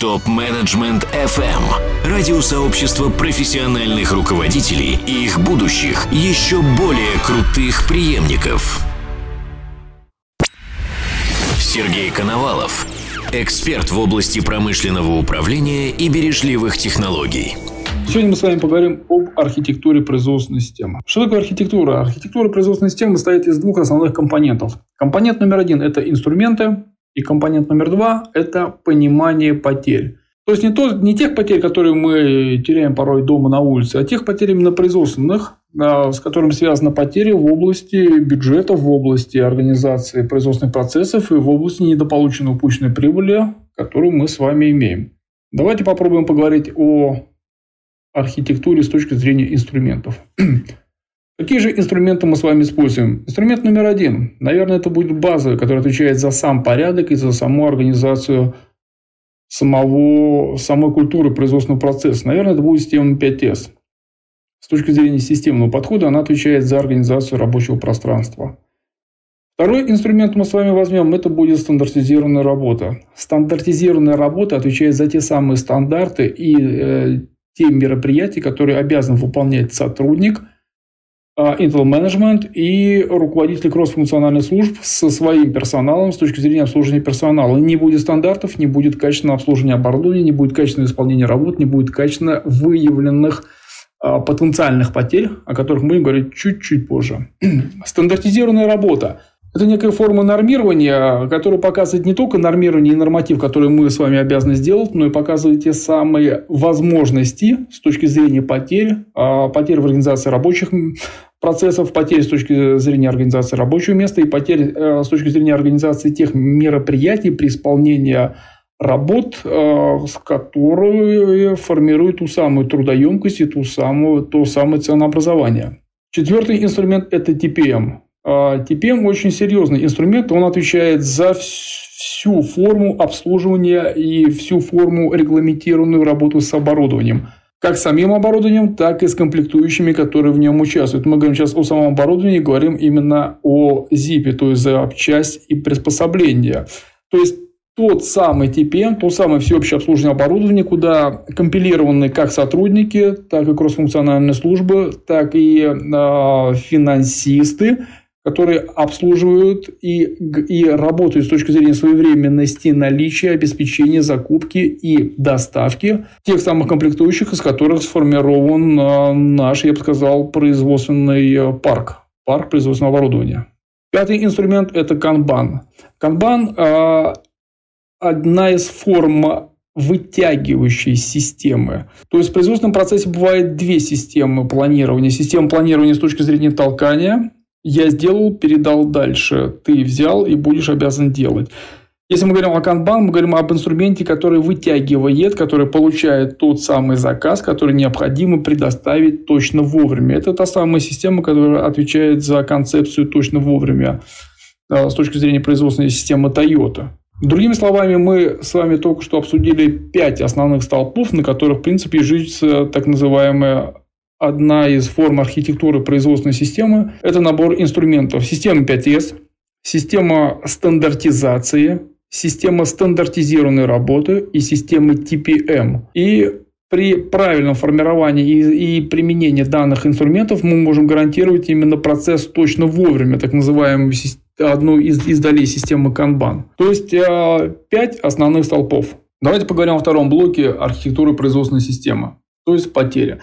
Топ-менеджмент FM. Радиосообщество профессиональных руководителей и их будущих, еще более крутых преемников. Сергей Коновалов. Эксперт в области промышленного управления и бережливых технологий. Сегодня мы с вами поговорим об архитектуре производственной системы. Что такое архитектура? Архитектура производственной системы состоит из двух основных компонентов. Компонент номер один – это инструменты, и компонент номер два – это понимание потерь. То есть не, то, не тех потерь, которые мы теряем порой дома на улице, а тех потерь именно производственных, с которыми связаны потери в области бюджета, в области организации производственных процессов и в области недополученной упущенной прибыли, которую мы с вами имеем. Давайте попробуем поговорить о архитектуре с точки зрения инструментов. Какие же инструменты мы с вами используем? Инструмент номер один. Наверное, это будет базовый, который отвечает за сам порядок и за саму организацию самого, самой культуры производственного процесса. Наверное, это будет система 5С. С точки зрения системного подхода она отвечает за организацию рабочего пространства. Второй инструмент мы с вами возьмем, это будет стандартизированная работа. Стандартизированная работа отвечает за те самые стандарты и э, те мероприятия, которые обязан выполнять сотрудник – Intel Management и руководители кросс-функциональных служб со своим персоналом с точки зрения обслуживания персонала. Не будет стандартов, не будет качественного обслуживания оборудования, не будет качественного исполнения работ, не будет качественно выявленных а, потенциальных потерь, о которых мы будем говорить чуть-чуть позже. Стандартизированная работа. Это некая форма нормирования, которая показывает не только нормирование и норматив, который мы с вами обязаны сделать, но и показывает те самые возможности с точки зрения потерь, а, потерь в организации рабочих процессов, потерь с точки зрения организации рабочего места и потерь э, с точки зрения организации тех мероприятий при исполнении работ, э, которые формируют ту самую трудоемкость и ту самую, то самое ценообразование. Четвертый инструмент – это TPM. TPM очень серьезный инструмент, он отвечает за всю форму обслуживания и всю форму регламентированную работу с оборудованием – как самим оборудованием, так и с комплектующими, которые в нем участвуют. Мы говорим сейчас о самом оборудовании, говорим именно о ZIP, то есть запчасть и приспособление. То есть тот самый TPM, то самое всеобщее обслуживание оборудования, куда компилированы как сотрудники, так и кроссфункциональные службы, так и э, финансисты, которые обслуживают и, и работают с точки зрения своевременности наличия, обеспечения, закупки и доставки тех самых комплектующих, из которых сформирован а, наш, я бы сказал, производственный э, парк, парк производственного оборудования. Пятый инструмент – это канбан. Канбан а, одна из форм вытягивающей системы. То есть в производственном процессе бывает две системы планирования. Система планирования с точки зрения толкания я сделал, передал дальше. Ты взял и будешь обязан делать. Если мы говорим о канбан, мы говорим об инструменте, который вытягивает, который получает тот самый заказ, который необходимо предоставить точно вовремя. Это та самая система, которая отвечает за концепцию точно вовремя э, с точки зрения производственной системы Toyota. Другими словами, мы с вами только что обсудили пять основных столпов, на которых, в принципе, жижется так называемая одна из форм архитектуры производственной системы – это набор инструментов. Система 5С, система стандартизации, система стандартизированной работы и система TPM. И при правильном формировании и, и применении данных инструментов мы можем гарантировать именно процесс точно вовремя, так называемую одну из, из долей системы Kanban. То есть, э, пять основных столпов. Давайте поговорим о втором блоке архитектуры производственной системы, то есть потеря.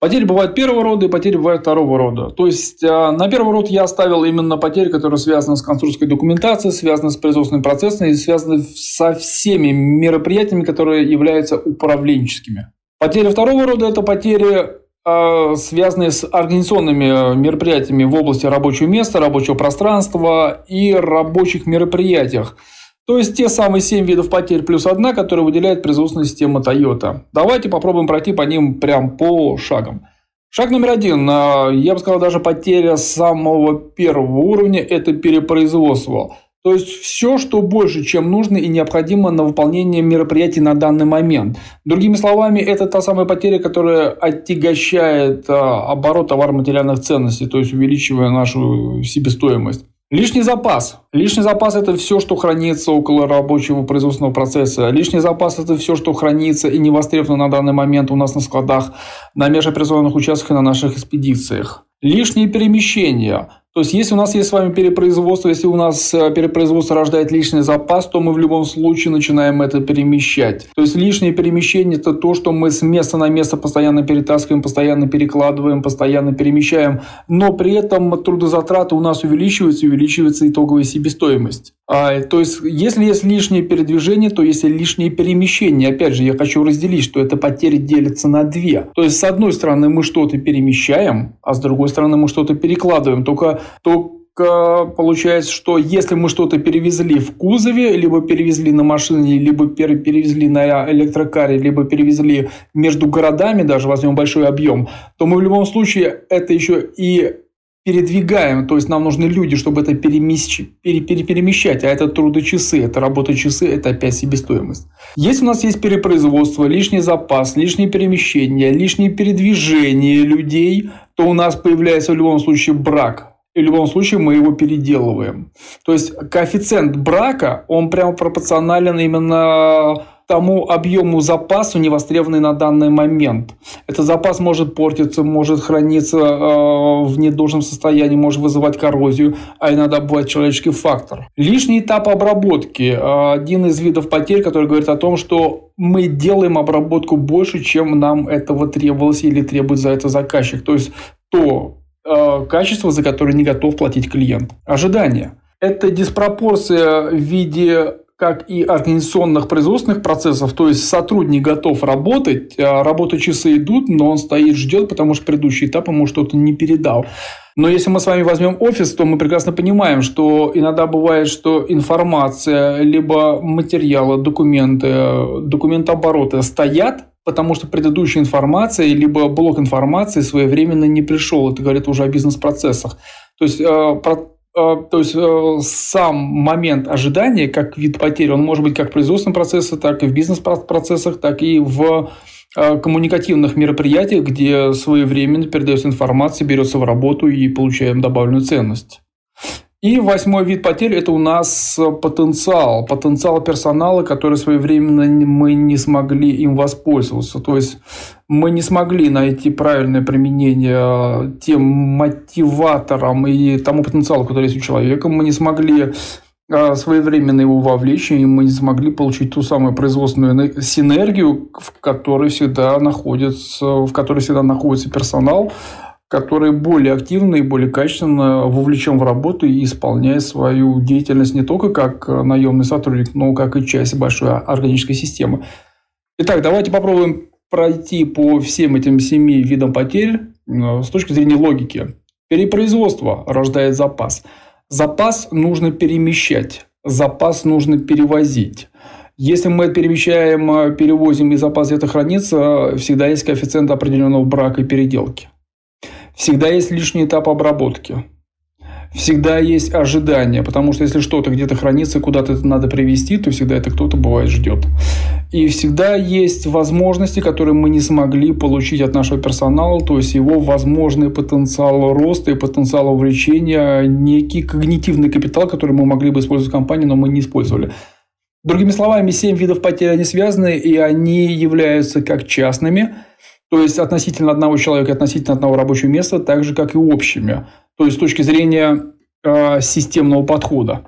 Потери бывают первого рода и потери бывают второго рода. То есть, а, на первый род я оставил именно потери, которые связаны с конструкторской документацией, связаны с производственным процессом и связаны со всеми мероприятиями, которые являются управленческими. Потери второго рода – это потери, а, связанные с организационными мероприятиями в области рабочего места, рабочего пространства и рабочих мероприятиях – то есть те самые 7 видов потерь плюс одна, которые выделяет производственная система Toyota. Давайте попробуем пройти по ним прям по шагам. Шаг номер один. А, я бы сказал, даже потеря самого первого уровня – это перепроизводство. То есть все, что больше, чем нужно и необходимо на выполнение мероприятий на данный момент. Другими словами, это та самая потеря, которая отягощает а, оборот товарно-материальных ценностей, то есть увеличивая нашу себестоимость. Лишний запас. Лишний запас – это все, что хранится около рабочего производственного процесса. Лишний запас – это все, что хранится и не востребовано на данный момент у нас на складах, на межоперационных участках и на наших экспедициях. Лишние перемещения. То есть, если у нас есть с вами перепроизводство, если у нас э, перепроизводство рождает лишний запас, то мы в любом случае начинаем это перемещать. То есть, лишнее перемещение – это то, что мы с места на место постоянно перетаскиваем, постоянно перекладываем, постоянно перемещаем, но при этом трудозатраты у нас увеличиваются, увеличивается итоговая себестоимость. А, то есть, если есть лишнее передвижение, то есть лишнее перемещение. Опять же, я хочу разделить, что это потери делятся на две. То есть, с одной стороны, мы что-то перемещаем, а с другой стороны, мы что-то перекладываем. Только только получается, что если мы что-то перевезли в кузове, либо перевезли на машине, либо перевезли на электрокаре, либо перевезли между городами, даже возьмем большой объем, то мы в любом случае это еще и передвигаем, то есть нам нужны люди, чтобы это перемещать, пере, пере, перемещать, а это трудочасы, это работа часы, это опять себестоимость. Если у нас есть перепроизводство, лишний запас, лишние перемещения, лишние передвижения людей, то у нас появляется в любом случае брак и в любом случае мы его переделываем. То есть коэффициент брака, он прямо пропорционален именно тому объему запасу, невостребованный на данный момент. Этот запас может портиться, может храниться э, в недолжном состоянии, может вызывать коррозию, а иногда бывает человеческий фактор. Лишний этап обработки э, – один из видов потерь, который говорит о том, что мы делаем обработку больше, чем нам этого требовалось или требует за это заказчик. То есть то Э, качество, за которое не готов платить клиент. Ожидания. Это диспропорция в виде как и организационных производственных процессов, то есть сотрудник готов работать, а работа часы идут, но он стоит, ждет, потому что предыдущий этап ему что-то не передал. Но если мы с вами возьмем офис, то мы прекрасно понимаем, что иногда бывает, что информация, либо материалы, документы, документообороты стоят, потому что предыдущая информация, либо блок информации своевременно не пришел. Это говорит уже о бизнес-процессах. То есть, э, то есть э, сам момент ожидания, как вид потери, он может быть как в производственном процессе, так и в бизнес-процессах, так и в коммуникативных мероприятиях, где своевременно передается информация, берется в работу и получаем добавленную ценность. И восьмой вид потерь – это у нас потенциал. Потенциал персонала, который своевременно мы не смогли им воспользоваться. То есть, мы не смогли найти правильное применение тем мотиваторам и тому потенциалу, который есть у человека. Мы не смогли а, своевременно его вовлечь, и мы не смогли получить ту самую производственную синергию, в которой всегда находится, в которой всегда находится персонал, который более активно и более качественно вовлечен в работу и исполняет свою деятельность не только как наемный сотрудник, но как и часть большой органической системы. Итак, давайте попробуем пройти по всем этим семи видам потерь э, с точки зрения логики. Перепроизводство рождает запас. Запас нужно перемещать. Запас нужно перевозить. Если мы перемещаем, э, перевозим и запас где-то хранится, всегда есть коэффициент определенного брака и переделки. Всегда есть лишний этап обработки. Всегда есть ожидание, потому что если что-то где-то хранится, куда-то это надо привезти, то всегда это кто-то бывает ждет. И всегда есть возможности, которые мы не смогли получить от нашего персонала, то есть его возможный потенциал роста и потенциал увлечения, некий когнитивный капитал, который мы могли бы использовать в компании, но мы не использовали. Другими словами, семь видов потерь, они связаны, и они являются как частными – то есть относительно одного человека, относительно одного рабочего места, так же, как и общими. То есть с точки зрения э, системного подхода.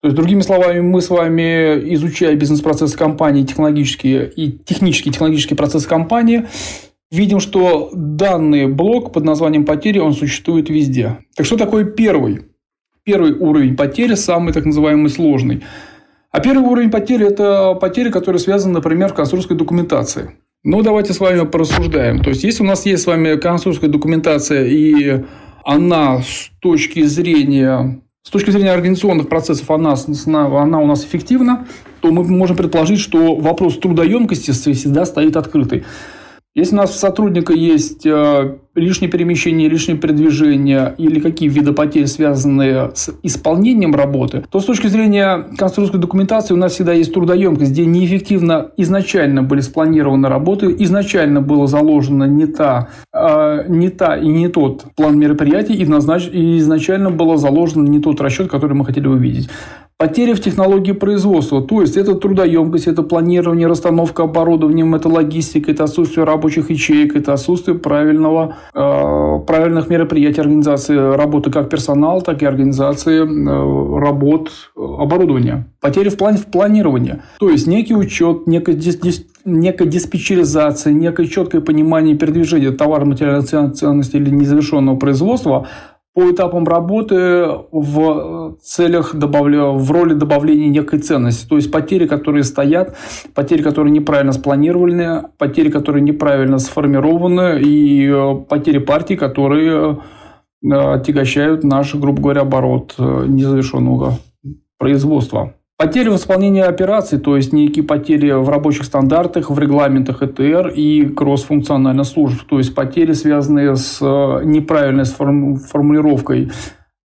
То есть, другими словами, мы с вами, изучая бизнес-процессы компании, технологические и технические технологические процессы компании, видим, что данный блок под названием потери, он существует везде. Так что такое первый? Первый уровень потери, самый так называемый сложный. А первый уровень потери – это потери, которые связаны, например, в конструкторской документации. Ну, давайте с вами порассуждаем. То есть, если у нас есть с вами конструкторская документация, и она с точки зрения с точки зрения организационных процессов она, она у нас эффективна, то мы можем предположить, что вопрос трудоемкости всегда стоит открытый. Если у нас у сотрудника есть э, лишнее перемещение, лишнее передвижение или какие виды потерь, связанные с исполнением работы, то с точки зрения конструкторской документации у нас всегда есть трудоемкость, где неэффективно изначально были спланированы работы, изначально было заложено не та, э, не та и не тот план мероприятий, и изначально было заложено не тот расчет, который мы хотели увидеть. Потери в технологии производства, то есть это трудоемкость, это планирование, расстановка оборудования, это логистика, это отсутствие рабочих ячеек, это отсутствие правильного, э, правильных мероприятий организации работы как персонал, так и организации э, работ э, оборудования. Потери в плане в планировании, то есть некий учет, некая, дис, дис, некая диспетчеризация, некое четкое понимание передвижения товара, материальной ценности или незавершенного производства – по этапам работы в целях добавля... в роли добавления некой ценности. То есть потери, которые стоят, потери, которые неправильно спланированы, потери, которые неправильно сформированы и э, потери партий, которые э, отягощают наш, грубо говоря, оборот э, незавершенного производства. Потери в исполнении операций, то есть некие потери в рабочих стандартах, в регламентах ЭТР и кросс-функциональных служб, то есть потери, связанные с э, неправильной формулировкой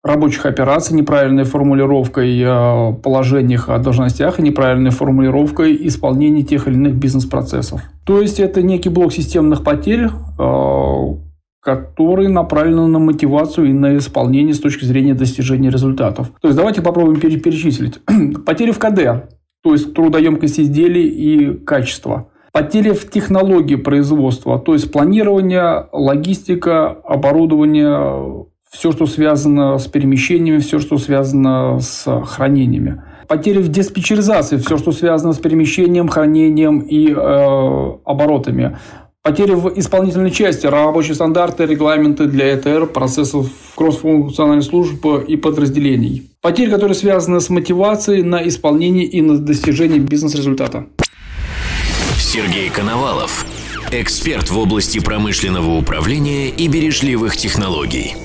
рабочих операций, неправильной формулировкой э, положениях о должностях и неправильной формулировкой исполнения тех или иных бизнес-процессов. То есть это некий блок системных потерь, э, которые направлены на мотивацию и на исполнение с точки зрения достижения результатов. То есть давайте попробуем перечислить. Потери в КД, то есть трудоемкость изделий и качество. Потери в технологии производства, то есть планирование, логистика, оборудование, все, что связано с перемещениями, все, что связано с хранениями. Потери в диспетчеризации, все, что связано с перемещением, хранением и э, оборотами. Потери в исполнительной части, рабочие стандарты, регламенты для ЭТР, процессов кросс-функциональной службы и подразделений. Потери, которые связаны с мотивацией на исполнение и на достижение бизнес-результата. Сергей Коновалов. Эксперт в области промышленного управления и бережливых технологий.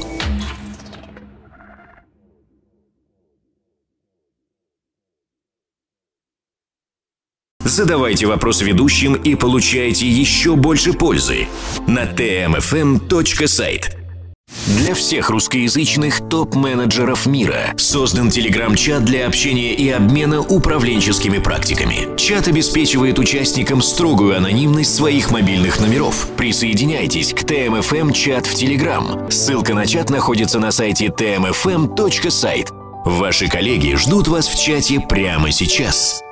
Задавайте вопросы ведущим и получайте еще больше пользы на tmfm.site. Для всех русскоязычных топ-менеджеров мира создан телеграм-чат для общения и обмена управленческими практиками. Чат обеспечивает участникам строгую анонимность своих мобильных номеров. Присоединяйтесь к ТМФМ чат в Телеграм. Ссылка на чат находится на сайте tmfm.site. Ваши коллеги ждут вас в чате прямо сейчас.